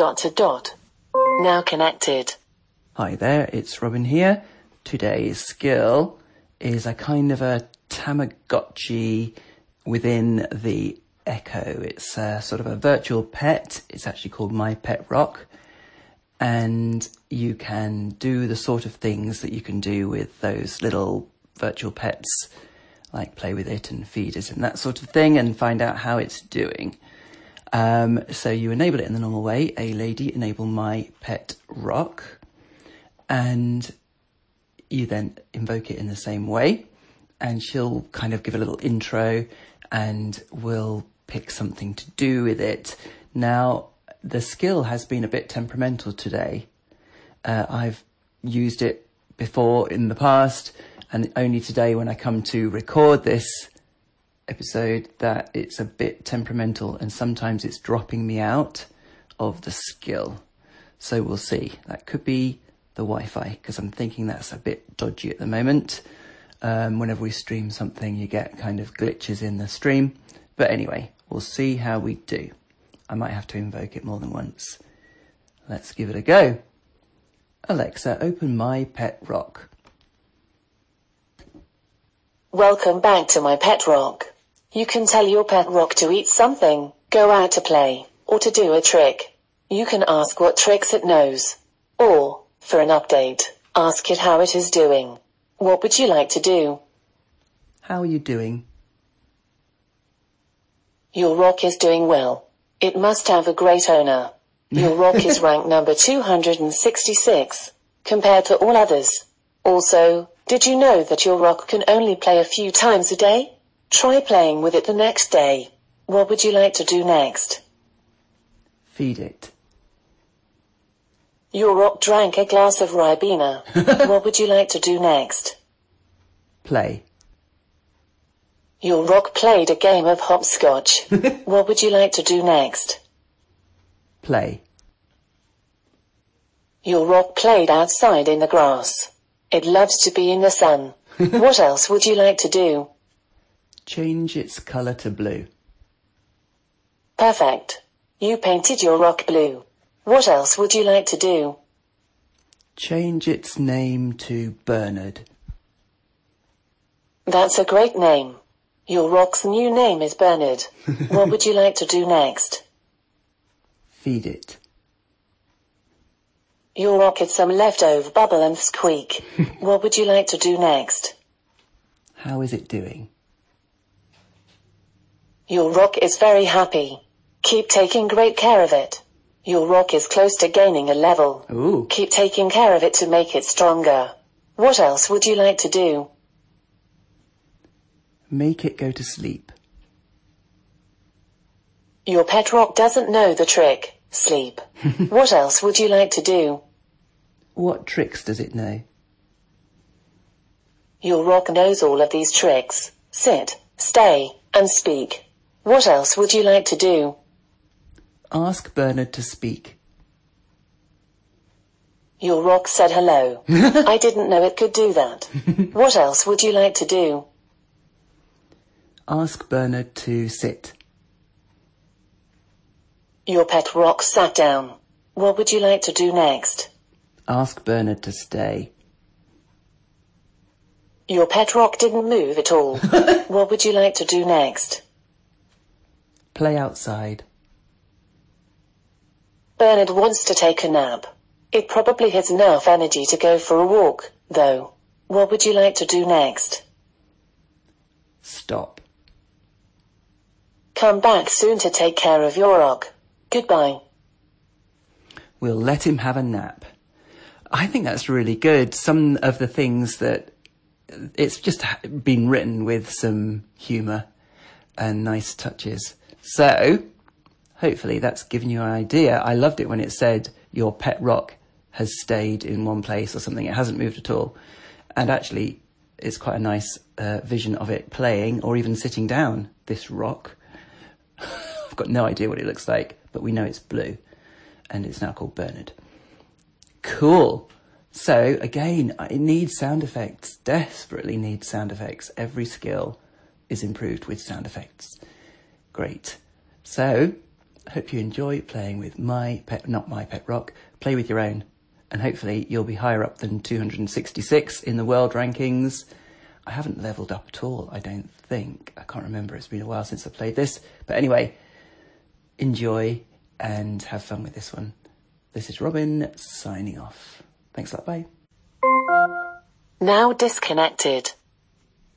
dot to dot. Now connected. Hi there, it's Robin here. Today's skill is a kind of a Tamagotchi within the Echo. It's a, sort of a virtual pet. It's actually called My Pet Rock. And you can do the sort of things that you can do with those little virtual pets, like play with it and feed it and that sort of thing, and find out how it's doing. Um, so you enable it in the normal way. A lady enable my pet rock, and you then invoke it in the same way, and she'll kind of give a little intro, and will pick something to do with it. Now the skill has been a bit temperamental today. Uh, I've used it before in the past, and only today when I come to record this episode that it's a bit temperamental and sometimes it's dropping me out of the skill. So we'll see. That could be the Wi-Fi because I'm thinking that's a bit dodgy at the moment. Um, whenever we stream something, you get kind of glitches in the stream. But anyway, we'll see how we do. I might have to invoke it more than once. Let's give it a go. Alexa, open my pet rock. Welcome back to my pet rock. You can tell your pet rock to eat something, go out to play, or to do a trick. You can ask what tricks it knows. Or, for an update, ask it how it is doing. What would you like to do? How are you doing? Your rock is doing well. It must have a great owner. Your rock is ranked number 266, compared to all others. Also, did you know that your rock can only play a few times a day? Try playing with it the next day. What would you like to do next? Feed it. Your rock drank a glass of Ribena. what would you like to do next? Play. Your rock played a game of hopscotch. what would you like to do next? Play. Your rock played outside in the grass. It loves to be in the sun. what else would you like to do? Change its colour to blue. Perfect. You painted your rock blue. What else would you like to do? Change its name to Bernard. That's a great name. Your rock's new name is Bernard. what would you like to do next? Feed it. Your rock had some leftover bubble and squeak. what would you like to do next? How is it doing? Your rock is very happy. Keep taking great care of it. Your rock is close to gaining a level. Ooh. Keep taking care of it to make it stronger. What else would you like to do? Make it go to sleep. Your pet rock doesn't know the trick. Sleep. what else would you like to do? What tricks does it know? Your rock knows all of these tricks. Sit, stay, and speak. What else would you like to do? Ask Bernard to speak. Your rock said hello. I didn't know it could do that. what else would you like to do? Ask Bernard to sit. Your pet rock sat down. What would you like to do next? Ask Bernard to stay. Your pet rock didn't move at all. what would you like to do next? Play outside. Bernard wants to take a nap. It probably has enough energy to go for a walk, though. What would you like to do next? Stop. Come back soon to take care of your rock. Goodbye. We'll let him have a nap. I think that's really good. Some of the things that it's just been written with some humour and nice touches. So, hopefully that's given you an idea. I loved it when it said your pet rock has stayed in one place or something. It hasn't moved at all. And actually, it's quite a nice uh, vision of it playing or even sitting down, this rock. I've got no idea what it looks like, but we know it's blue. And it's now called Bernard. Cool. So again, it needs sound effects, desperately needs sound effects. Every skill is improved with sound effects. Great. So, hope you enjoy playing with my pet, not my pet rock, play with your own. And hopefully you'll be higher up than 266 in the world rankings. I haven't leveled up at all, I don't think. I can't remember, it's been a while since I played this. But anyway, enjoy and have fun with this one. This is Robin signing off. Thanks a lot, bye. Now disconnected.